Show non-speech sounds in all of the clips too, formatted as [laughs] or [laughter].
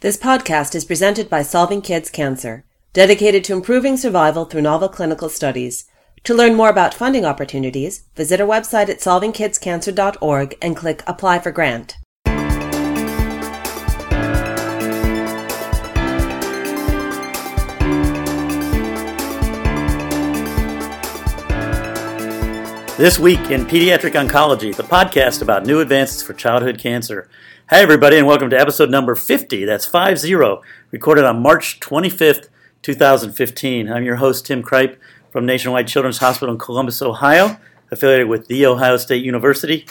This podcast is presented by Solving Kids Cancer, dedicated to improving survival through novel clinical studies. To learn more about funding opportunities, visit our website at solvingkidscancer.org and click Apply for Grant. This week in Pediatric Oncology, the podcast about new advances for childhood cancer. Hi, everybody, and welcome to episode number 50. That's 5 0, recorded on March 25th, 2015. I'm your host, Tim Cripe from Nationwide Children's Hospital in Columbus, Ohio, affiliated with The Ohio State University.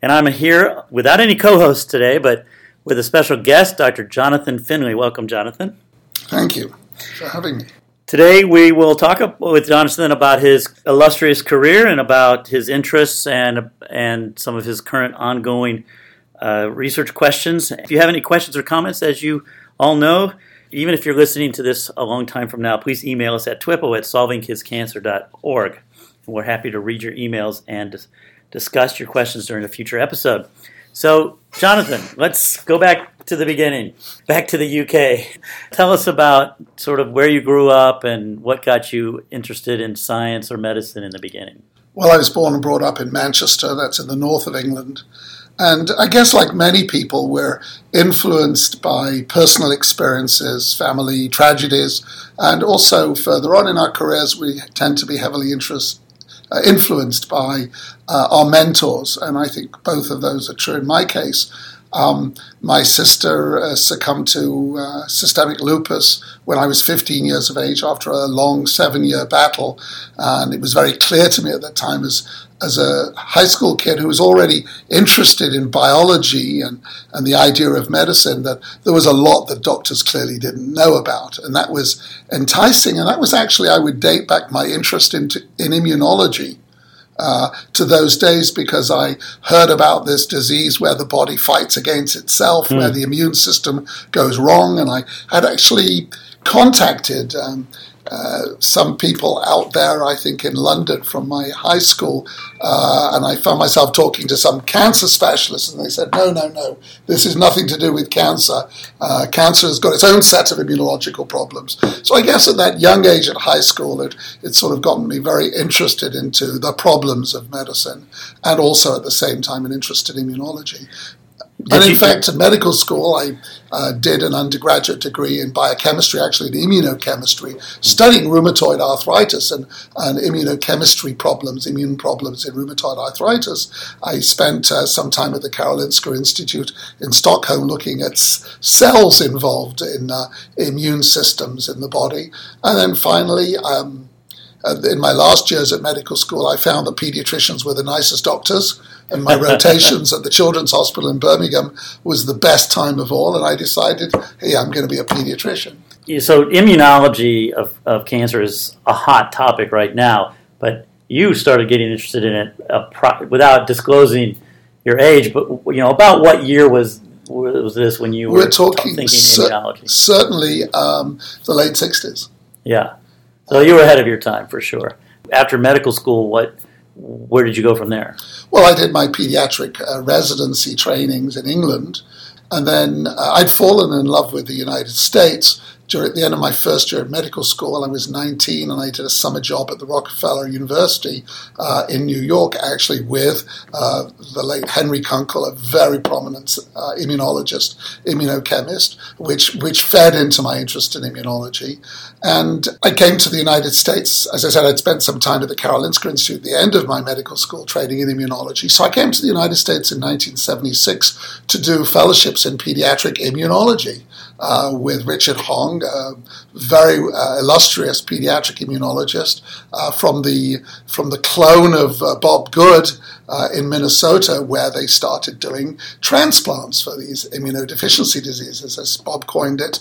And I'm here without any co hosts today, but with a special guest, Dr. Jonathan Finlay. Welcome, Jonathan. Thank you for having me. Today, we will talk with Jonathan about his illustrious career and about his interests and, and some of his current ongoing uh, research questions. If you have any questions or comments, as you all know, even if you're listening to this a long time from now, please email us at twipple at solvingkidscancer.org. We're happy to read your emails and discuss your questions during a future episode. So, Jonathan, let's go back to the beginning, back to the UK. Tell us about sort of where you grew up and what got you interested in science or medicine in the beginning. Well, I was born and brought up in Manchester, that's in the north of England. And I guess, like many people, we're influenced by personal experiences, family tragedies, and also further on in our careers, we tend to be heavily interested uh, influenced by uh, our mentors, and I think both of those are true in my case. Um, my sister uh, succumbed to uh, systemic lupus when I was 15 years of age after a long seven year battle. And it was very clear to me at that time, as, as a high school kid who was already interested in biology and, and the idea of medicine, that there was a lot that doctors clearly didn't know about. And that was enticing. And that was actually, I would date back my interest in, in immunology uh, to those days because I heard about this disease where the body fights against itself, mm. where the immune system goes wrong, and I had actually contacted um, uh, some people out there, I think in London from my high school, uh, and I found myself talking to some cancer specialists, and they said, no, no, no, this is nothing to do with cancer. Uh, cancer has got its own set of immunological problems. So I guess at that young age at high school, it, it sort of gotten me very interested into the problems of medicine, and also at the same time an interest in immunology. And in fact, at medical school, I uh, did an undergraduate degree in biochemistry, actually in immunochemistry, studying rheumatoid arthritis and, and immunochemistry problems, immune problems in rheumatoid arthritis. I spent uh, some time at the Karolinska Institute in Stockholm looking at s- cells involved in uh, immune systems in the body. And then finally, um, uh, in my last years at medical school, I found that pediatricians were the nicest doctors and my rotations at the Children's Hospital in Birmingham was the best time of all. And I decided, hey, I'm going to be a pediatrician. So, immunology of, of cancer is a hot topic right now, but you started getting interested in it uh, pro- without disclosing your age. But you know, about what year was was this when you were We're talking thinking cer- immunology? certainly um, the late 60s. Yeah, so you were ahead of your time for sure. After medical school, what where did you go from there? Well, I did my pediatric uh, residency trainings in England, and then uh, I'd fallen in love with the United States during the end of my first year at medical school, I was 19 and I did a summer job at the Rockefeller University uh, in New York, actually with uh, the late Henry Kunkel, a very prominent uh, immunologist, immunochemist, which which fed into my interest in immunology. And I came to the United States. As I said, I'd spent some time at the Karolinska Institute at the end of my medical school training in immunology. So I came to the United States in 1976 to do fellowships in pediatric immunology uh, with Richard Hong, a very uh, illustrious pediatric immunologist uh, from the from the clone of uh, Bob Good uh, in Minnesota, where they started doing transplants for these immunodeficiency diseases, as Bob coined it.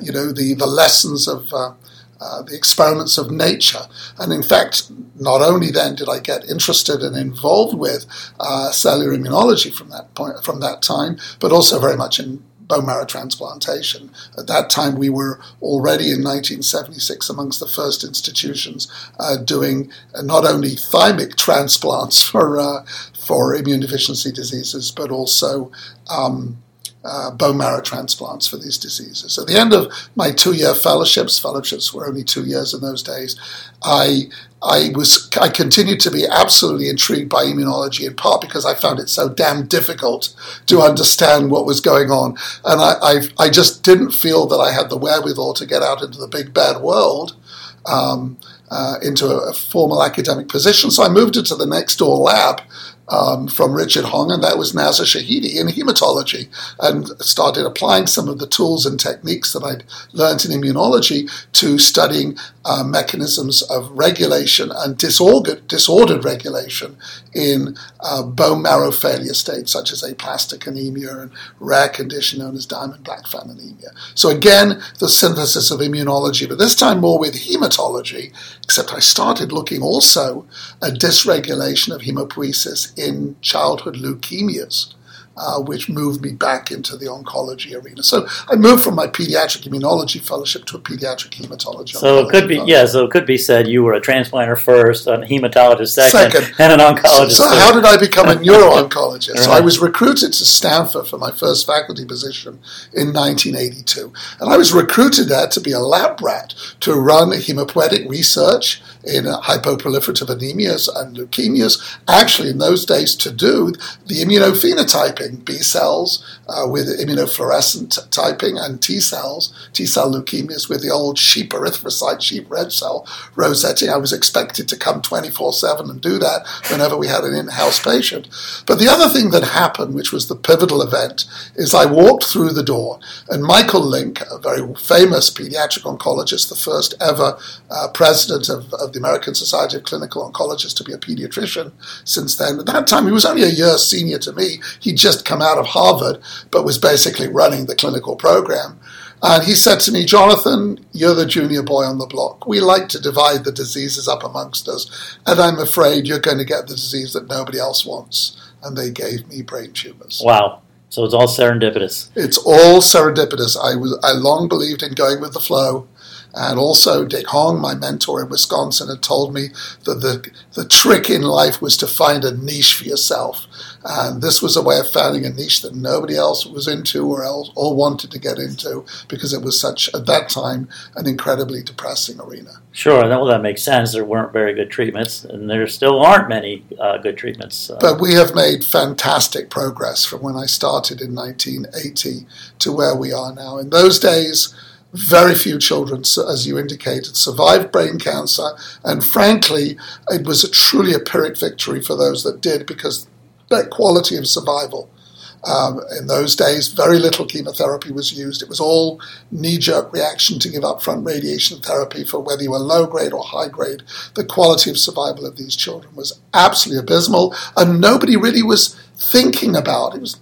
You know, the the lessons of uh, the experiments of nature. And in fact, not only then did I get interested and involved with uh, cellular immunology from that point, from that time, but also very much in bone marrow transplantation. At that time, we were already in 1976 amongst the first institutions uh, doing not only thymic [laughs] transplants for uh, for immune deficiency diseases, but also um, uh, bone marrow transplants for these diseases. At the end of my two year fellowships, fellowships were only two years in those days, I I was I continued to be absolutely intrigued by immunology in part because I found it so damn difficult to understand what was going on, and I I, I just didn't feel that I had the wherewithal to get out into the big bad world. Um, uh, into a, a, formal academic position. So I moved into the next door lab um, from Richard Hong, and that was Nazar Shahidi in hematology, and started applying some of the tools and techniques that I'd learned in immunology to studying uh, mechanisms of regulation and disordered, disordered regulation in uh, bone marrow failure states such as aplastic anemia and rare condition known as Diamond-Blackfan anemia. So again, the synthesis of immunology, but this time more with hematology, except I started looking also at dysregulation of hemopoiesis in childhood leukemias uh, which moved me back into the oncology arena. So I moved from my pediatric immunology fellowship to a pediatric hematology. So it could be fellowship. yeah. So it could be said you were a transplanter first, a hematologist second, Second. and an oncologist. So, so how did I become a [laughs] neuro-oncologist? So I was recruited to Stanford for my first faculty position in 1982, and I was recruited there to be a lab rat to run hemopoietic research in hypoproliferative anemias and leukemias. Actually, in those days, to do the immunophenotyping B cells uh, with immunofluorescent typing and T cells, T cell leukemias with the old sheep erythrocyte, sheep red cell rosetting. I was expected to come 24 7 and do that whenever we had an in house patient. But the other thing that happened, which was the pivotal event, is I walked through the door and Michael Link, a very famous pediatric oncologist, the first ever uh, president of, of the American Society of Clinical Oncologists to be a pediatrician since then. At that time, he was only a year senior to me. He'd just come out of Harvard, but was basically running the clinical program. And he said to me, Jonathan, you're the junior boy on the block. We like to divide the diseases up amongst us, and I'm afraid you're going to get the disease that nobody else wants. And they gave me brain tumors. Wow. So it's all serendipitous. It's all serendipitous. I was I long believed in going with the flow. And also, Dick Hong, my mentor in Wisconsin, had told me that the, the trick in life was to find a niche for yourself. And this was a way of finding a niche that nobody else was into or else or wanted to get into because it was such, at that time, an incredibly depressing arena. Sure, well, that makes sense. There weren't very good treatments, and there still aren't many uh, good treatments. Uh, But we have made fantastic progress from when I started in 1980 to where we are now. In those days, very few children, as you indicated, survived brain cancer, and frankly, it was a truly a Pyrrhic victory for those that did because that quality of survival. Um, in those days, very little chemotherapy was used. It was all knee jerk reaction to give upfront radiation therapy for whether you were low grade or high grade. The quality of survival of these children was absolutely abysmal, and nobody really was thinking about it, was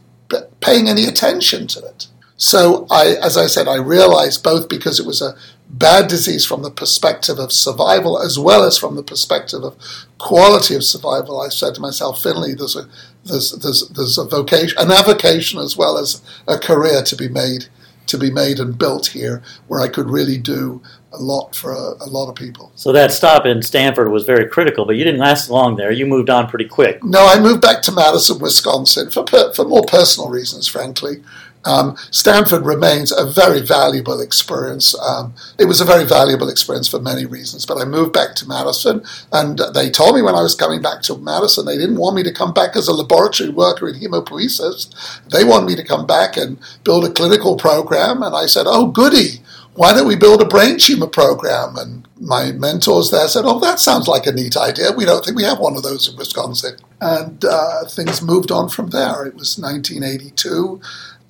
paying any attention to it. So, I, as I said, I realized both because it was a bad disease from the perspective of survival as well as from the perspective of quality of survival. I said to myself, Finlay, there's a there's there's there's a vocation, an avocation as well as a career to be made to be made and built here, where I could really do a lot for a, a lot of people. so that stop in Stanford was very critical, but you didn't last long there. You moved on pretty quick. No, I moved back to Madison, Wisconsin for per, for more personal reasons, frankly. Um, Stanford remains a very valuable experience. Um, it was a very valuable experience for many reasons, but I moved back to Madison, and they told me when I was coming back to Madison, they didn't want me to come back as a laboratory worker in hemopoiesis. They wanted me to come back and build a clinical program, and I said, "Oh, goody! Why don't we build a brain tumor program?" And my mentors there said, "Oh, that sounds like a neat idea. We don't think we have one of those in Wisconsin." And uh, things moved on from there. It was 1982.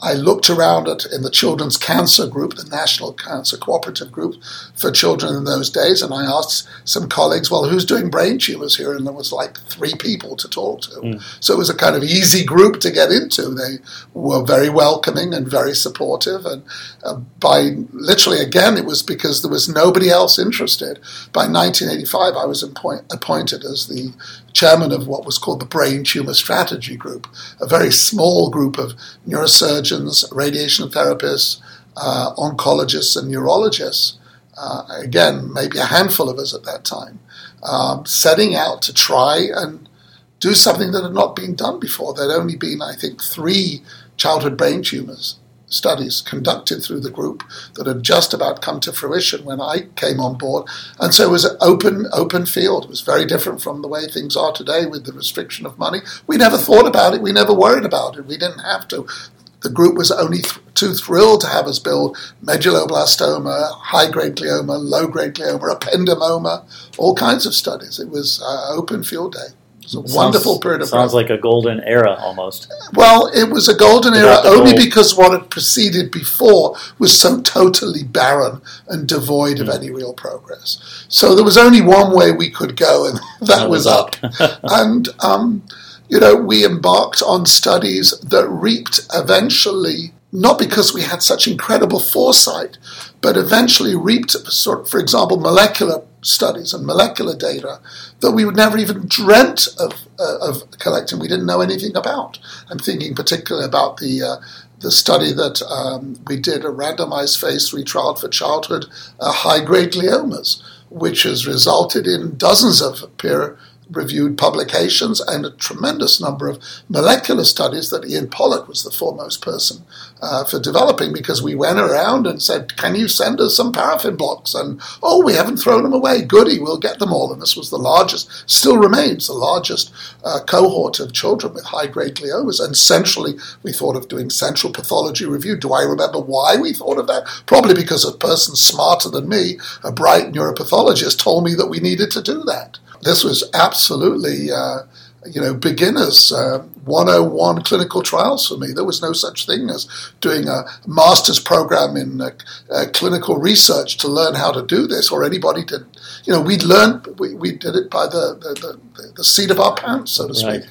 I looked around at in the Children's Cancer Group, the National Cancer Cooperative Group for children in those days, and I asked some colleagues, "Well, who's doing brain tumors here?" And there was like three people to talk to. So it was a kind of easy group to get into. They were very welcoming and very supportive, and uh, by literally again, it was because there was nobody else interested. By 1985, I was appoint, appointed as the chairman of what was called the Brain Tumor Strategy Group, a very small group of neurosurgeons, radiation therapists, uh, oncologists, and neurologists. Uh, again, maybe a handful of us at that time, um, setting out to try and do something that had not been done before. There had only been, I think, three childhood brain tumors studies conducted through the group that had just about come to fruition when I came on board. And so it was an open, open field. It was very different from the way things are today with the restriction of money. We never thought about it. We never worried about it. We didn't have to. The group was only th- too thrilled to have us build medulloblastoma, high grade glioma, low grade glioma, ependymoma, all kinds of studies. It was uh, open field day. Was a Sounds- wonderful period of Sounds like a golden era almost. well, it was a golden era Without the only gold. because what had preceded before was so totally barren and devoid Hmm. of any real progress. So there was only one way we could go, and [laughs] that, was up. [laughs] and, um, you know, we embarked on studies that reaped eventually, not because we had such incredible foresight, but eventually reaped, sort for example, molecular studies and molecular data that we would never even dreamt of, uh, of collecting. We didn't know anything about. I'm thinking particularly about the uh, the study that um, we did a randomized phase three trial for childhood uh, high grade gliomas, which has resulted in dozens of peer reviewed publications and a tremendous number of molecular studies that Ian Pollack was the foremost person uh, for developing because we went around and said, Can you send us some paraffin blocks? And oh, we haven't thrown them away. Goody, we'll get them all. And this was the largest, still remains the largest uh, cohort of children with high grade gliomas. And centrally, we thought of doing central pathology review. Do I remember why we thought of that? Probably because a person smarter than me, a bright neuropathologist, told me that we needed to do that. This was absolutely, uh, you know, beginners uh, 101 clinical trials for me. There was no such thing as doing a master's program in uh, uh, clinical research to learn how to do this, or anybody did. You know, we'd learned, we, we did it by the, the, the, the seat of our pants, so to speak.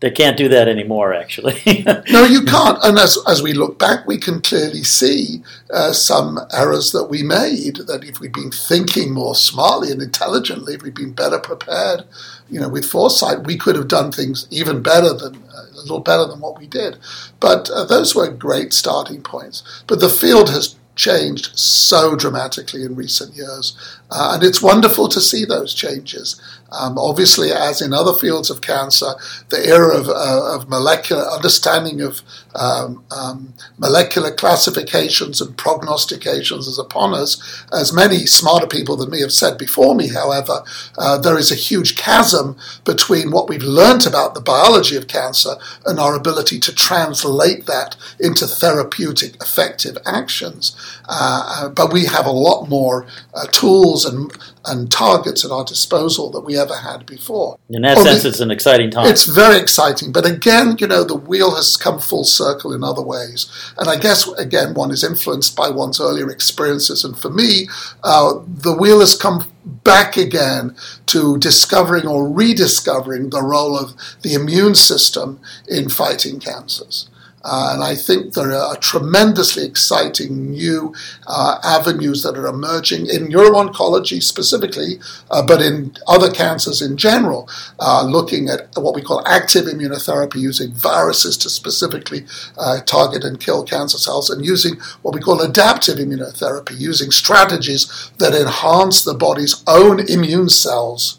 They can't do that anymore, actually. [laughs] No, you can't. And as, as we look back, we can clearly see uh, some errors that we made. That if we'd been thinking more smartly and intelligently, if we'd been better prepared, you know, with foresight, we could have done things even better than uh, a little better than what we did. But uh, those were great starting points. But the field has changed so dramatically in recent years, uh, and it's wonderful to see those changes. Um, obviously, as in other fields of cancer, the era of, uh, of molecular understanding of um, um, molecular classifications and prognostications is upon us. As many smarter people than me have said before me, however, uh, there is a huge chasm between what we've learnt about the biology of cancer and our ability to translate that into therapeutic effective actions. Uh, uh, but we have a lot more uh, tools and, and targets at our disposal that we ever had before. In that sense, it's an exciting time. It's very exciting, but again, you know, the wheel has come full circle in other ways. And I guess, again, one is influenced by one's earlier experiences. And for me, uh, the wheel has come back again to discovering or rediscovering the role of the immune system in fighting cancers. Uh, and I think there are tremendously exciting new uh, avenues that are emerging in neuro-oncology specifically, uh, but in other cancers in general, uh, looking at what we call active immunotherapy using viruses to specifically uh, target and kill cancer cells, and using what we call adaptive immunotherapy, using strategies that enhance the body's own immune cells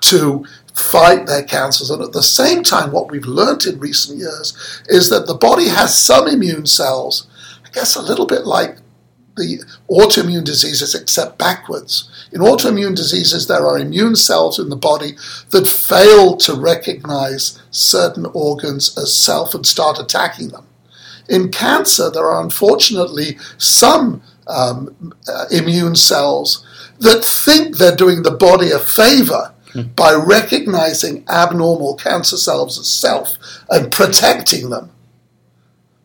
to fight their cancers. And at the same time, what we've learnt in recent years is that the body has some immune cells, I guess a little bit like the autoimmune diseases, except backwards. In autoimmune diseases, there are immune cells in the body that fail to recognize certain organs as self and start attacking them. In cancer, there are unfortunately some um, uh, immune cells that think they're doing the body a favor by recognizing abnormal cancer cells as self and protecting them.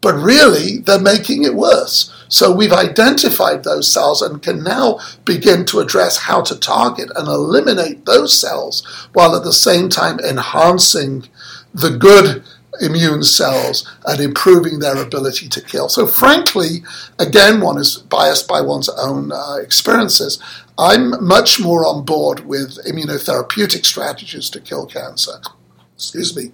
But really, they're making it worse. So we've identified those cells and can now begin to address how to target and eliminate those cells while at the same time enhancing the good immune cells and improving their ability to kill. So, frankly, again, one is biased by one's own uh, experiences. I'm much more on board with immunotherapeutic strategies to kill cancer. Excuse me.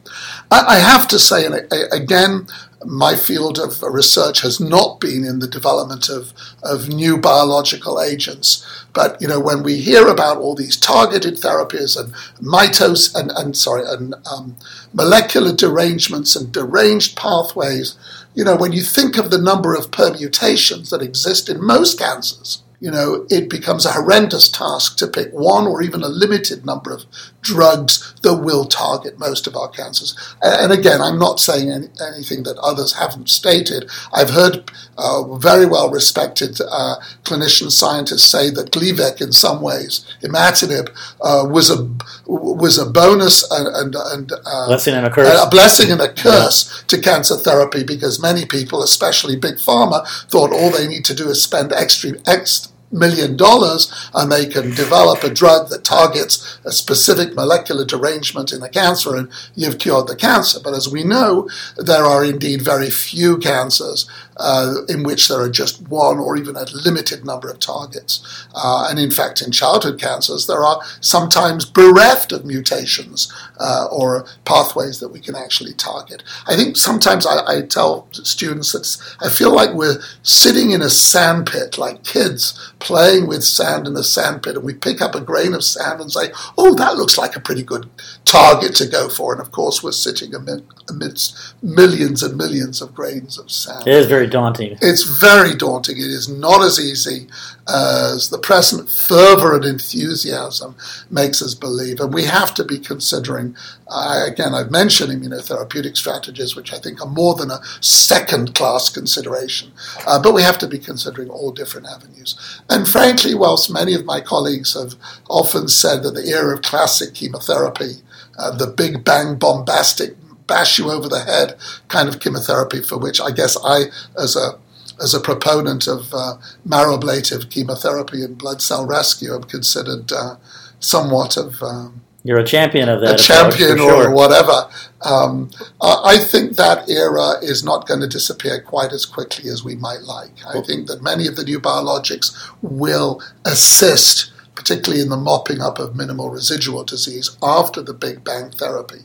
I, have to say, and again, my field of research has not been in the development of, of new biological agents. But you know, when we hear about all these targeted therapies and mitos and, and sorry and um, molecular derangements and deranged pathways, you know, when you think of the number of permutations that exist in most cancers, you know, it becomes a horrendous task to pick one or even a limited number of drugs that will target most of our cancers. And again, I'm not saying any, anything that others haven't stated. I've heard uh, very well respected uh, clinician scientists say that Gleevec, in some ways, imatinib, uh, was a was a bonus and, and, and uh, blessing and a curse. A blessing and a curse yeah. to cancer therapy because many people, especially big pharma, thought all they need to do is spend extra, extra million dollars and they can develop a drug that targets a specific molecular derangement in a cancer and you've cured the cancer. But as we know, there are indeed very few cancers uh, in which there are just one or even a limited number of targets. Uh, and in fact, in childhood cancers, there are sometimes bereft of mutations uh, or pathways that we can actually target. I think sometimes I, I tell students that I feel like we're sitting in a sandpit, like kids playing with sand in a sandpit, and we pick up a grain of sand and say, oh, that looks like a pretty good target to go for. And of course, we're sitting amidst millions and millions of grains of sand. It is very daunting. It's very daunting. It is not as easy as the present fervor and enthusiasm makes us believe. And we have to be considering, again, I've mentioned immunotherapeutic strategies, which I think are more than a second class consideration, uh, but we have to be considering all different avenues. And frankly, whilst many of my colleagues have often said that the era of classic chemotherapy, uh, the big bang bombastic bash you over the head kind of chemotherapy for which I guess I, as a as a proponent of uh, marrow ablative chemotherapy and blood cell rescue, am considered uh, somewhat of um, you're a champion of that. A champion or whatever. Um, I think that era is not going to disappear quite as quickly as we might like. I think that many of the new biologics will assist, particularly in the mopping up of minimal residual disease after the Big Bang therapy.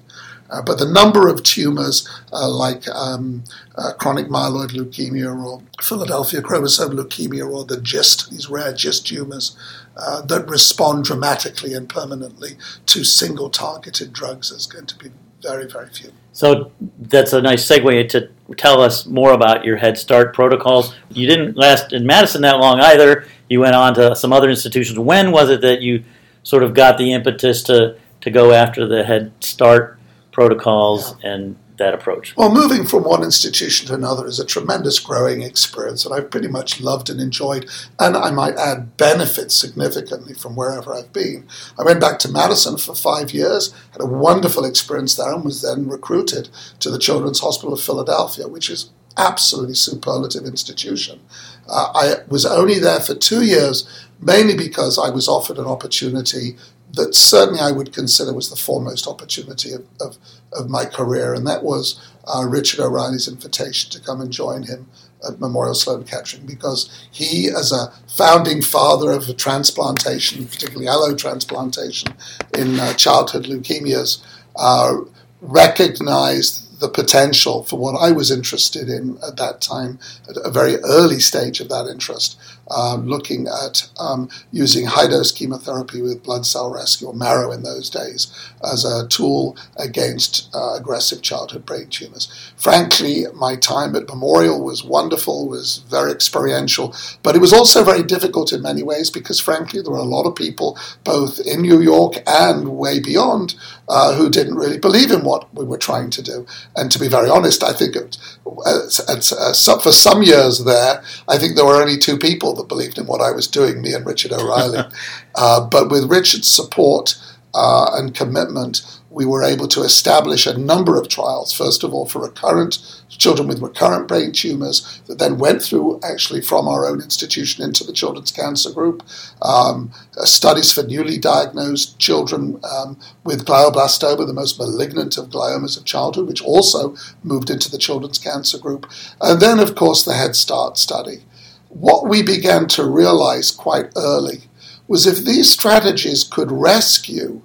Uh, but the number of tumors uh, like um, uh, chronic myeloid leukemia or Philadelphia chromosome leukemia or the GIST, these rare GIST tumors uh, that respond dramatically and permanently to single targeted drugs is going to be very, very few. So that's a nice segue to tell us more about your Head Start protocols. You didn't last in Madison that long either. You went on to some other institutions. When was it that you sort of got the impetus to, to go after the Head Start protocols yeah. and that approach? Well, moving from one institution to another is a tremendous growing experience that I've pretty much loved and enjoyed, and I might add benefits significantly from wherever I've been. I went back to Madison for five years, had a wonderful experience there, and was then recruited to the Children's Hospital of Philadelphia, which is absolutely superlative institution. Uh, I was only there for two years, mainly because I was offered an opportunity that certainly I would consider was the foremost opportunity of, of, of my career, and that was uh, Richard O'Reilly's invitation to come and join him at Memorial Sloan Kettering because he, as a founding father of transplantation, particularly allotransplantation in uh, childhood leukemias, uh, recognized the potential for what I was interested in at that time, at a very early stage of that interest, um, looking at um, using high dose chemotherapy with blood cell rescue or marrow in those days as a tool against uh, aggressive childhood brain tumors. Frankly, my time at Memorial was wonderful, was very experiential, but it was also very difficult in many ways because, frankly, there were a lot of people, both in New York and way beyond, uh, who didn't really believe in what we were trying to do. And to be very honest, I think it, uh, for some years there, I think there were only two people that believed in what I was doing, me and Richard O'Reilly. [laughs] uh, but with Richard's support uh, and commitment, we were able to establish a number of trials, first of all, for recurrent children with recurrent brain tumors that then went through actually from our own institution into the Children's Cancer Group, um, uh, studies for newly diagnosed children um, with glioblastoma, the most malignant of gliomas of childhood, which also moved into the Children's Cancer Group, and then, of course, the Head Start study. What we began to realize quite early was if these strategies could rescue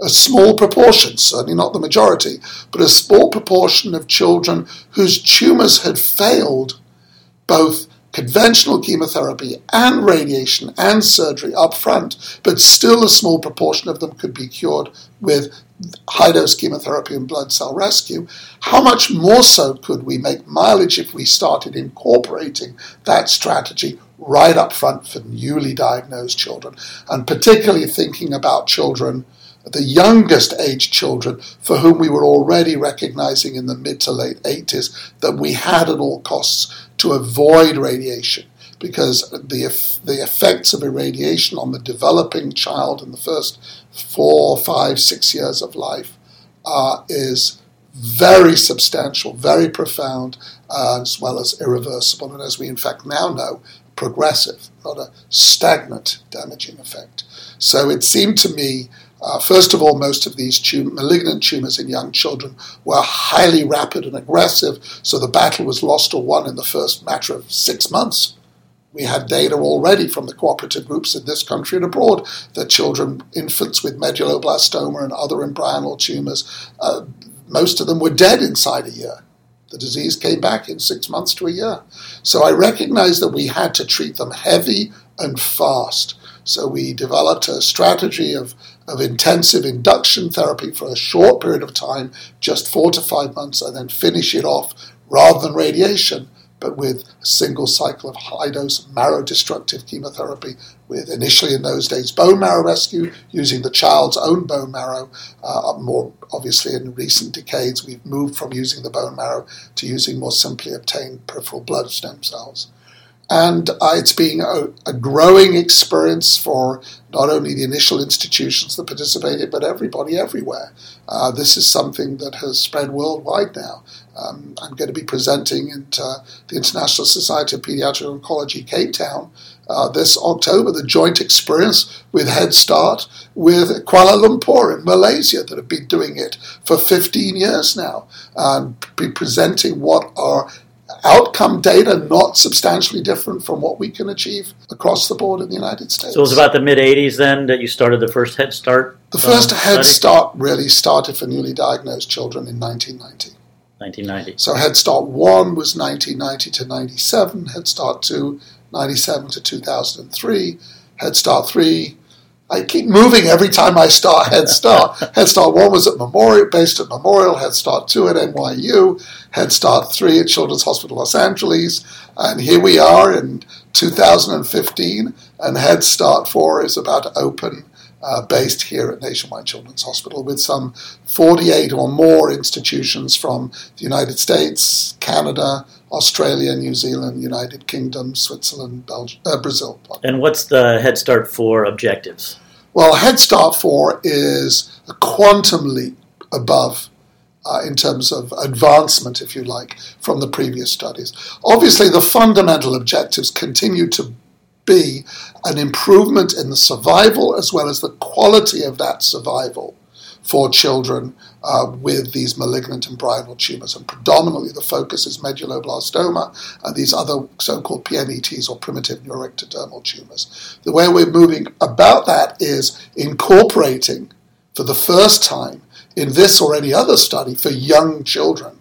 a small proportion, certainly not the majority, but a small proportion of children whose tumors had failed both conventional chemotherapy and radiation and surgery up front, but still a small proportion of them could be cured with high dose chemotherapy and blood cell rescue. How much more so could we make mileage if we started incorporating that strategy right up front for newly diagnosed children? And particularly thinking about children the youngest age children for whom we were already recognizing in the mid to late 80s that we had at all costs to avoid radiation because the, the effects of irradiation on the developing child in the first four, five, six years of life uh, is very substantial, very profound, uh, as well as irreversible, and as we in fact now know, progressive, not a stagnant damaging effect. So it seemed to me uh, first of all, most of these tum- malignant tumors in young children were highly rapid and aggressive, so the battle was lost or won in the first matter of six months. We had data already from the cooperative groups in this country and abroad that children, infants with medulloblastoma and other embryonal tumors, uh, most of them were dead inside a year. The disease came back in six months to a year. So I recognized that we had to treat them heavy and fast. So we developed a strategy of of intensive induction therapy for a short period of time, just four to five months, and then finish it off rather than radiation, but with a single cycle of high dose marrow destructive chemotherapy, with initially in those days bone marrow rescue using the child's own bone marrow. Uh, more obviously, in recent decades, we've moved from using the bone marrow to using more simply obtained peripheral blood stem cells. And uh, it's been a, a, growing experience for not only the initial institutions that participated, but everybody everywhere. Uh, this is something that has spread worldwide now. Um, I'm going to be presenting at uh, the International Society of Pediatric Oncology, Cape Town, uh, this October, the joint experience with Head Start with Kuala Lumpur in Malaysia that have been doing it for 15 years now, and be presenting what are outcome data not substantially different from what we can achieve across the board in the United States. So it was about the mid 80s then that you started the first Head Start? The first um, Head Start really started for newly diagnosed children in 1990. 1990. So Head Start 1 was 1990 to 97, Head Start 2, 97 to 2003, Head Start 3, I keep moving every time I start Head [laughs] Start. Head Start 1 was at Memorial, based at Memorial, Head Start 2 at NYU, Head Start 3 at Children's Hospital Los Angeles, and here we are in 2015, and Head Start 4 is about to open uh, based here at Nationwide Children's Hospital with some 48 or more institutions from the United States, Canada, Australia, New Zealand, United Kingdom, Switzerland, Belgium, uh, Brazil. And what's the Head Start 4 objectives? Well, Head Start 4 is a quantum leap above uh, in terms of advancement, if you like, from the previous studies. Obviously, the fundamental objectives continue to be an improvement in the survival as well as the quality of that survival for children uh, with these malignant embryonal tumors. And predominantly the focus is medulloblastoma and these other so called PNETs or primitive neuroectodermal tumors. The way we're moving about that is incorporating for the first time in this or any other study for young children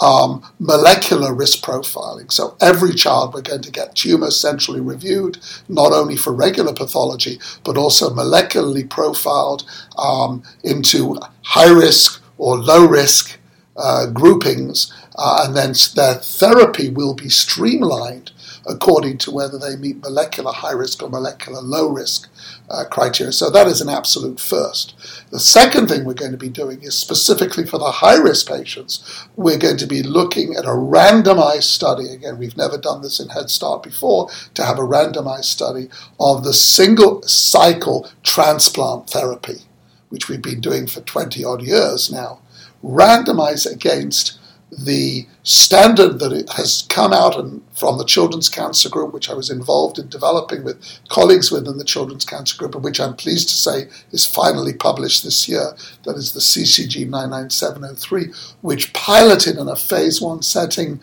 um, molecular risk profiling. So every child we're going to get tumors centrally reviewed, not only for regular pathology, but also molecularly profiled um, into high risk or low risk uh, groupings, uh, and then their therapy will be streamlined according to whether they meet molecular high risk or molecular low risk uh, criteria. So that is an absolute first. The second thing we're going to be doing is specifically for the high risk patients, we're going to be looking at a randomized study. Again, we've never done this in Head Start before, to have a randomized study of the single cycle transplant therapy, which we've been doing for 20 odd years now, randomized against the standard that it has come out and from the Children's Cancer Group, which I was involved in developing with colleagues within the Children's Cancer Group, and which I'm pleased to say is finally published this year. That is the CCG 99703, which piloted in a phase one setting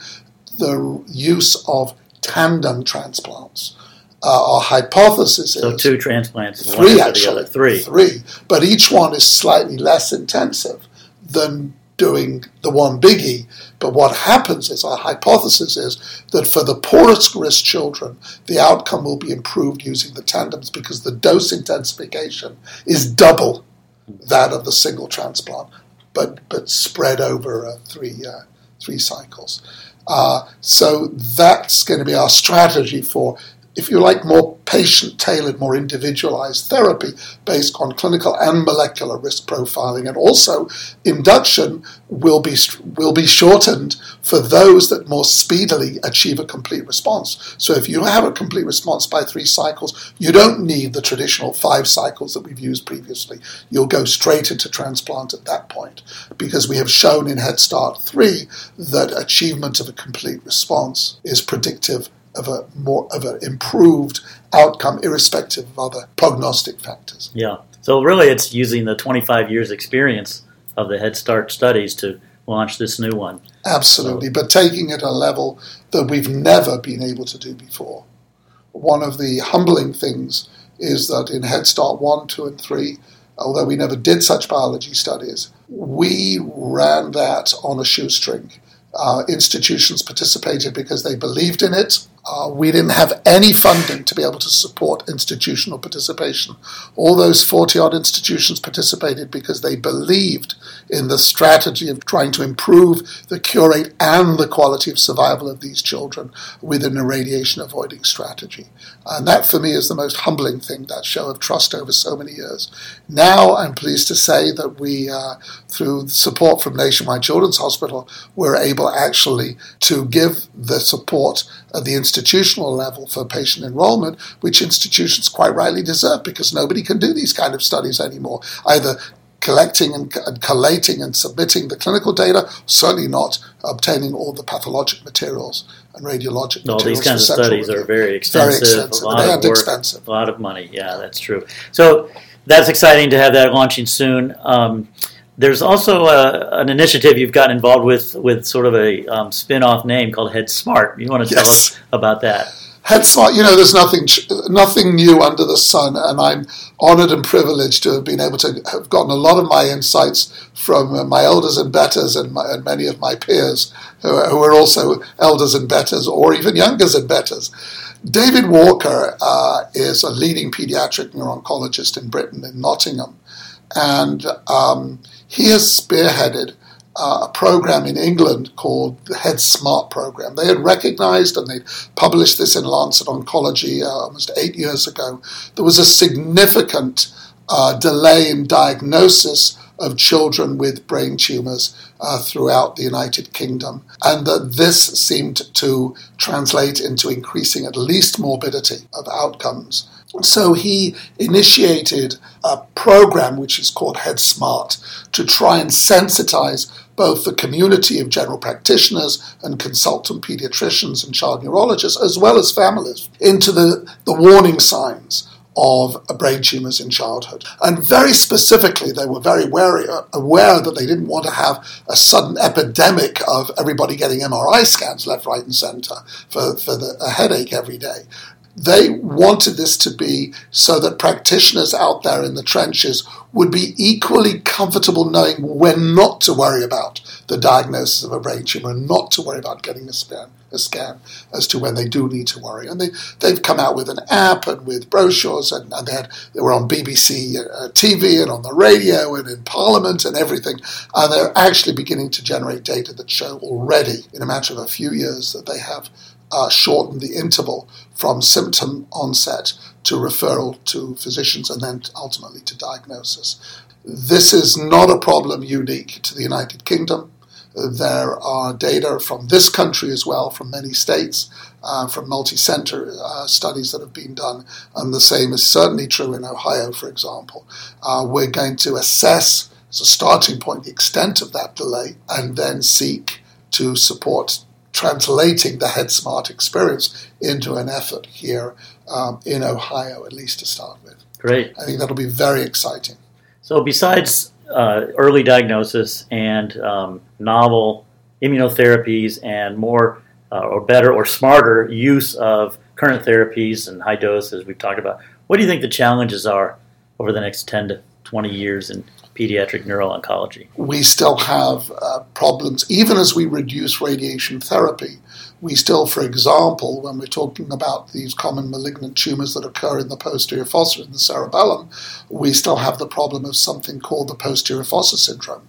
the use of tandem transplants. uh, our hypothesis So is two transplants, three actually, the other. Three. three, but each one is slightly less intensive than doing the one biggie. But what happens is our hypothesis is that for the poorest risk children, the outcome will be improved using the tandems because the dose intensification is double that of the single transplant, but but spread over uh, three uh, three cycles. Uh, so that's going to be our strategy for, if you like, more patient tailored, more individualized therapy based on clinical and molecular risk profiling. And also, induction will be, will be shortened for those that more speedily achieve a complete response. So, if you have a complete response by three cycles, you don't need the traditional five cycles that we've used previously. You'll go straight into transplant at that point because we have shown in Head Start 3 that achievement of a complete response is predictive of a more of an improved outcome irrespective of other prognostic factors. Yeah. So really, it's using the 25 years experience of the Head Start studies to launch this new one. Absolutely, but taking it a level that we've never been able to do before. One of the humbling things is that in Head Start 1, 2, and 3, although we never did such biology studies, we ran that on a shoestring. Uh, institutions participated because they believed in it. Uh, we didn't have any funding to be able to support institutional participation. All those 40 odd institutions participated because they believed in the strategy of trying to improve the curate and the quality of survival of these children within a radiation avoiding strategy. And that for me is the most humbling thing, that show of trust over so many years. Now I'm pleased to say that we, uh, through support from Nationwide Children's Hospital, we're able actually to give the support at the institutional level for patient enrollment, which institutions quite rightly deserve because nobody can do these kind of studies anymore. Either collecting and, and, collating and submitting the clinical data, certainly not obtaining all the pathologic materials and radiologic all materials. these kinds of studies review. are very expensive, Very expensive, a lot of work, expensive. a lot of money. Yeah, that's true. So that's exciting to have that launching soon. Um, there's also a, an initiative you've gotten involved with with sort of a um, spin-off name called Head Smart. You want to tell Yes. us about that? Head Start, you know, there's nothing nothing new under the sun, and I'm honoured and privileged to have been able to have gotten a lot of my insights from uh, my elders and betters and, my, and many of my peers who are, who are also elders and betters or even youngers and betters. David Walker uh, is a leading paediatric neuro-oncologist in Britain, in Nottingham, and um, he has spearheaded uh, a program in England called the Head Smart program. They had recognized and they published this in Lancet Oncology uh, almost eight years ago. There was a significant uh, delay in diagnosis of children with brain tumors uh, throughout the United Kingdom, and that this seemed to translate into increasing at least morbidity of outcomes. So he initiated a program which is called Head Smart to try and sensitize both the community of general practitioners and consultant pediatricians and child neurologists, as well as families, into the, the warning signs of brain tumors in childhood. And very specifically, they were very wary, aware that they didn't want to have a sudden epidemic of everybody getting MRI scans left, right, and center for, for the, a headache every day. They wanted this to be so that practitioners out there in the trenches would be equally comfortable knowing when not to worry about the diagnosis of a brain tumor and not to worry about getting a scan, a scan as to when they do need to worry. And they, they've come out with an app and with brochures, and, and they, had, they were on BBC uh, TV and on the radio and in Parliament and everything. And they're actually beginning to generate data that show already, in a matter of a few years, that they have uh, shortened the interval from symptom onset to referral to physicians and then ultimately to diagnosis. This is not a problem unique to the United Kingdom. There are data from this country as well, from many states, uh, from multi center uh, studies that have been done, and the same is certainly true in Ohio, for example. Uh, we're going to assess, as a starting point, the extent of that delay and then seek to support translating the Head Smart experience into an effort here um, in Ohio, at least to start with. Great. I think that'll be very exciting. So besides uh, early diagnosis and um, novel immunotherapies and more uh, or better or smarter use of current therapies and high doses we've talked about. What do you think the challenges are over the next 10 to 20 years in pediatric neuro-oncology? We still have uh, problems, even as we reduce radiation therapy. We still, for example, when we're talking about these common malignant tumors that occur in the posterior fossa in the cerebellum, we still have the problem of something called the posterior fossa syndrome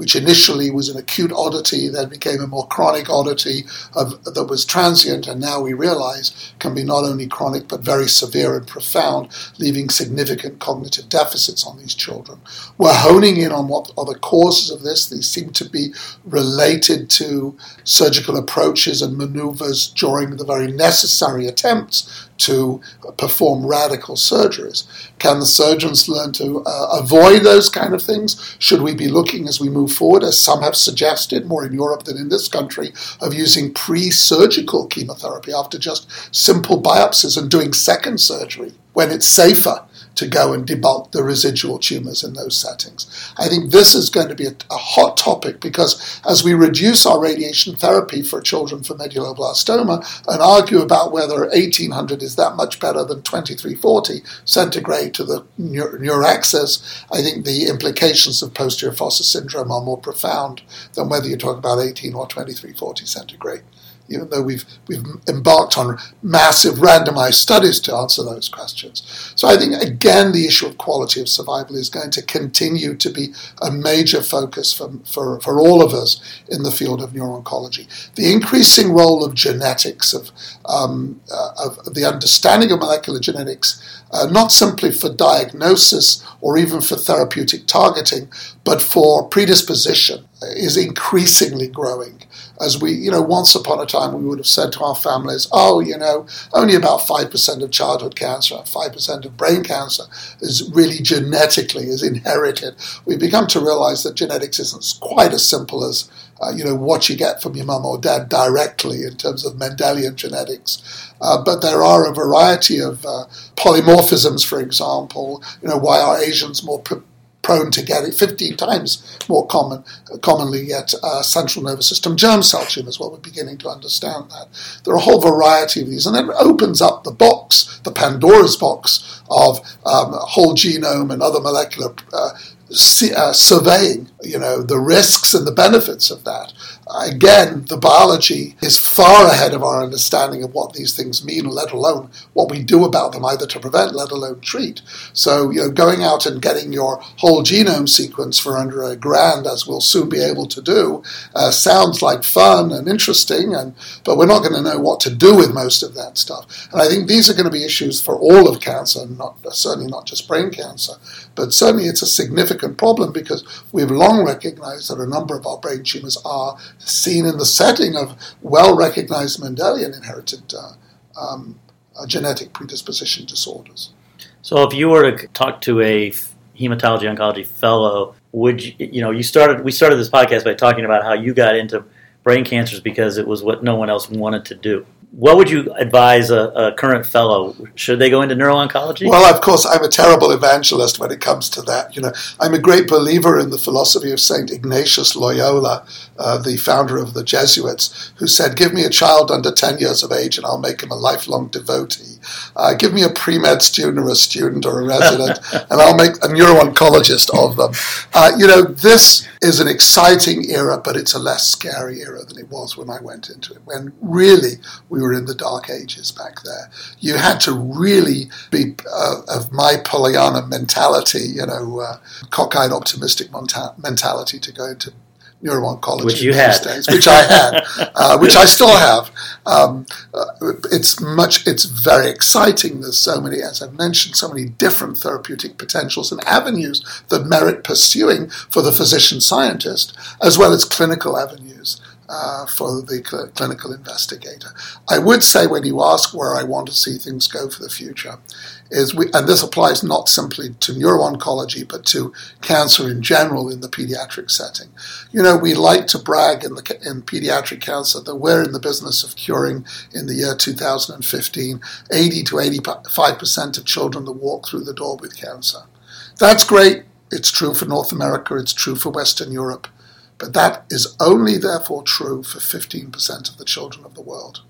which initially was an acute oddity, then became a more chronic oddity of, that was transient, and now we realize can be not only chronic but very severe and profound, leaving significant cognitive deficits on these children. We're honing in on what are the causes of this. These seem to be related to surgical approaches and maneuvers during the very necessary attempts to perform radical surgeries. Can the surgeons learn to uh, avoid those kind of things? Should we be looking as we move forward, as some have suggested, more in Europe than in this country, of using pre surgical chemotherapy after just simple biopsies and doing second surgery when it's safer? To go and debulk the residual tumors in those settings. I think this is going to be a, a, hot topic because as we reduce our radiation therapy for children for medulloblastoma and argue about whether 1800 is that much better than 2340 centigray to the neuraxis, I think the implications of posterior fossa syndrome are more profound than whether you talk about 18 or 2340 centigray even though we've we've embarked on massive randomized studies to answer those questions. So I think again the issue of quality of survival is going to continue to be a major focus for, for, for all of us in the field of neuro-oncology. The increasing role of genetics, of, um, uh, of the understanding of molecular genetics, uh, not simply for diagnosis or even for therapeutic targeting, but for predisposition, is increasingly growing as we, you know, once upon a time we would have said to our families, oh, you know, only about 5% of childhood cancer, 5% of brain cancer is really genetically, is inherited. We've become to realize that genetics isn't quite as simple as, uh, you know, what you get from your mum or dad directly in terms of Mendelian genetics. Uh, but there are a variety of uh, polymorphisms, for example, you know, why are Asians more prone to get it 15 times more common, commonly yet uh, central nervous system germ cell tumors. Well, we're beginning to understand that. There are a whole variety of these, and it opens up the box, the Pandora's box of um, whole genome and other molecular uh, uh, surveying, you know, the risks and the benefits of that. Again, the biology is far ahead of our understanding of what these things mean, let alone what we do about them, either to prevent, let alone treat. So, you know, going out and getting your whole genome sequence for under a grand, as we'll soon be able to do, uh, sounds like fun and interesting, and but we're not going to know what to do with most of that stuff. And I think these are going to be issues for all of cancer, not certainly not just brain cancer, but certainly it's a significant problem because we've long recognized that a number of our brain tumors are seen in the setting of well recognized Mendelian inherited uh, um, uh, genetic predisposition disorders. So, if you were to talk to a hematology oncology fellow, would you, you know, you started, we started this podcast by talking about how you got into brain cancers because it was what no one else wanted to do what would you advise a, a, current fellow? Should they go into neuro-oncology? Well, of course, I'm a terrible evangelist when it comes to that. You know, I'm a great believer in the philosophy of Saint Ignatius Loyola, uh, the founder of the Jesuits, who said, "Give me a child under 10 years of age, and I'll make him a lifelong devotee. Uh, give me a pre-med student or a student or a resident, and I'll make a neuro-oncologist of them." Uh, you know, this is an exciting era, but it's a less scary era than it was when I went into it. When really we we were in the dark ages back there. You had to really be uh, of my Pollyanna mentality, you know, uh, cockeyed optimistic mentality to go into neuro-oncology which you had. days, which I had, [laughs] uh, which I still have. Um, uh, it's much, it's very exciting. There's so many, as I've mentioned, so many different therapeutic potentials and avenues that merit pursuing for the physician scientist, as well as clinical avenues uh, for the cl- clinical investigator. I would say when you ask where I want to see things go for the future, is we, and this applies not simply to neuro-oncology, but to cancer in general in the pediatric setting. You know, we like to brag in, the, in pediatric cancer that we're in the business of curing in the year 2015 80 to 85% of children that walk through the door with cancer. That's great. It's true for North America. It's true for Western Europe. But that is only therefore true for 15% of the children of the world.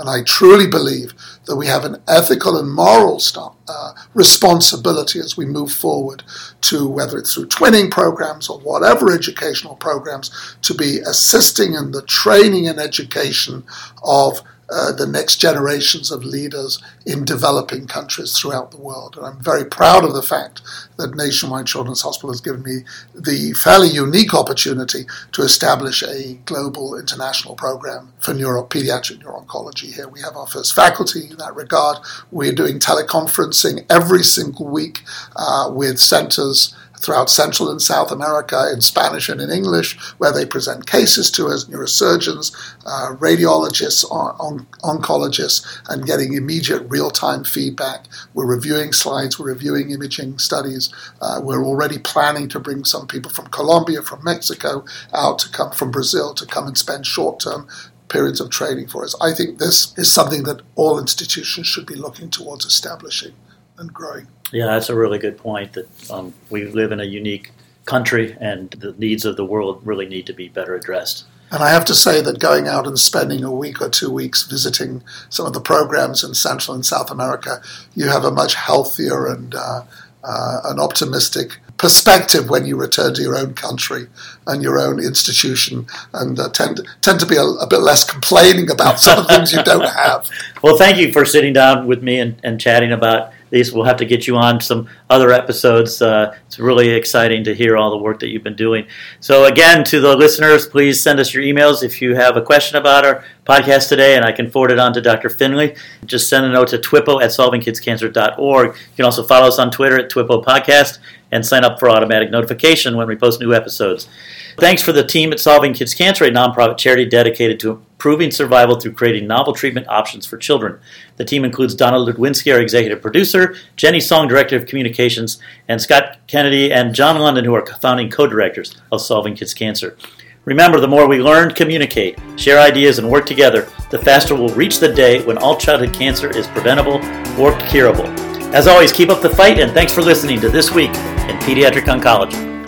And I truly believe that we have an ethical and moral st- uh, responsibility as we move forward to whether it's through twinning programs or whatever educational programs to be assisting in the training and education of uh, the next generations of leaders in developing countries throughout the world. And I'm very proud of the fact that Nationwide Children's Hospital has given me the fairly unique opportunity to establish a global international program for neuro, pediatric neuro-oncology here. We have our first faculty in that regard. We're doing teleconferencing every single week uh, with centers throughout Central and South America in Spanish and in English, where they present cases to us, neurosurgeons, uh, radiologists, on, on, oncologists, and getting immediate real time feedback. We're reviewing slides, we're reviewing imaging studies. Uh, we're already planning to bring some people from Colombia, from Mexico, out to come from Brazil to come and spend short term periods of training for us. I think this is something that all institutions should be looking towards establishing and growing. Yeah, that's a really good point. That um, we live in a unique country, and the needs of the world really need to be better addressed. And I have to say that going out and spending a week or two weeks visiting some of the programs in Central and South America, you have a much healthier and uh, uh, an optimistic perspective when you return to your own country and your own institution and uh, tend, tend to be a, a, bit less complaining about some of the things you don't have. [laughs] Well, thank you for sitting down with me and, and chatting about these. We'll have to get you on some other episodes. Uh, it's really exciting to hear all the work that you've been doing. So, again, to the listeners, please send us your emails if you have a question about our podcast today, and I can forward it on to Dr. Finlay. Just send a note to twippo at solvingkidscancer.org. You can also follow us on Twitter at Twippo Podcast and sign up for automatic notification when we post new episodes. Thanks for the team at Solving Kids Cancer, a nonprofit charity dedicated to improving survival through creating novel treatment options for children. The team includes Donna Ludwinski, our executive producer, Jenny Song, director of communications, and Scott Kennedy and John London, who are founding co directors of Solving Kids Cancer. Remember, the more we learn, communicate, share ideas, and work together, the faster we'll reach the day when all childhood cancer is preventable or curable. As always, keep up the fight, and thanks for listening to This Week in Pediatric Oncology.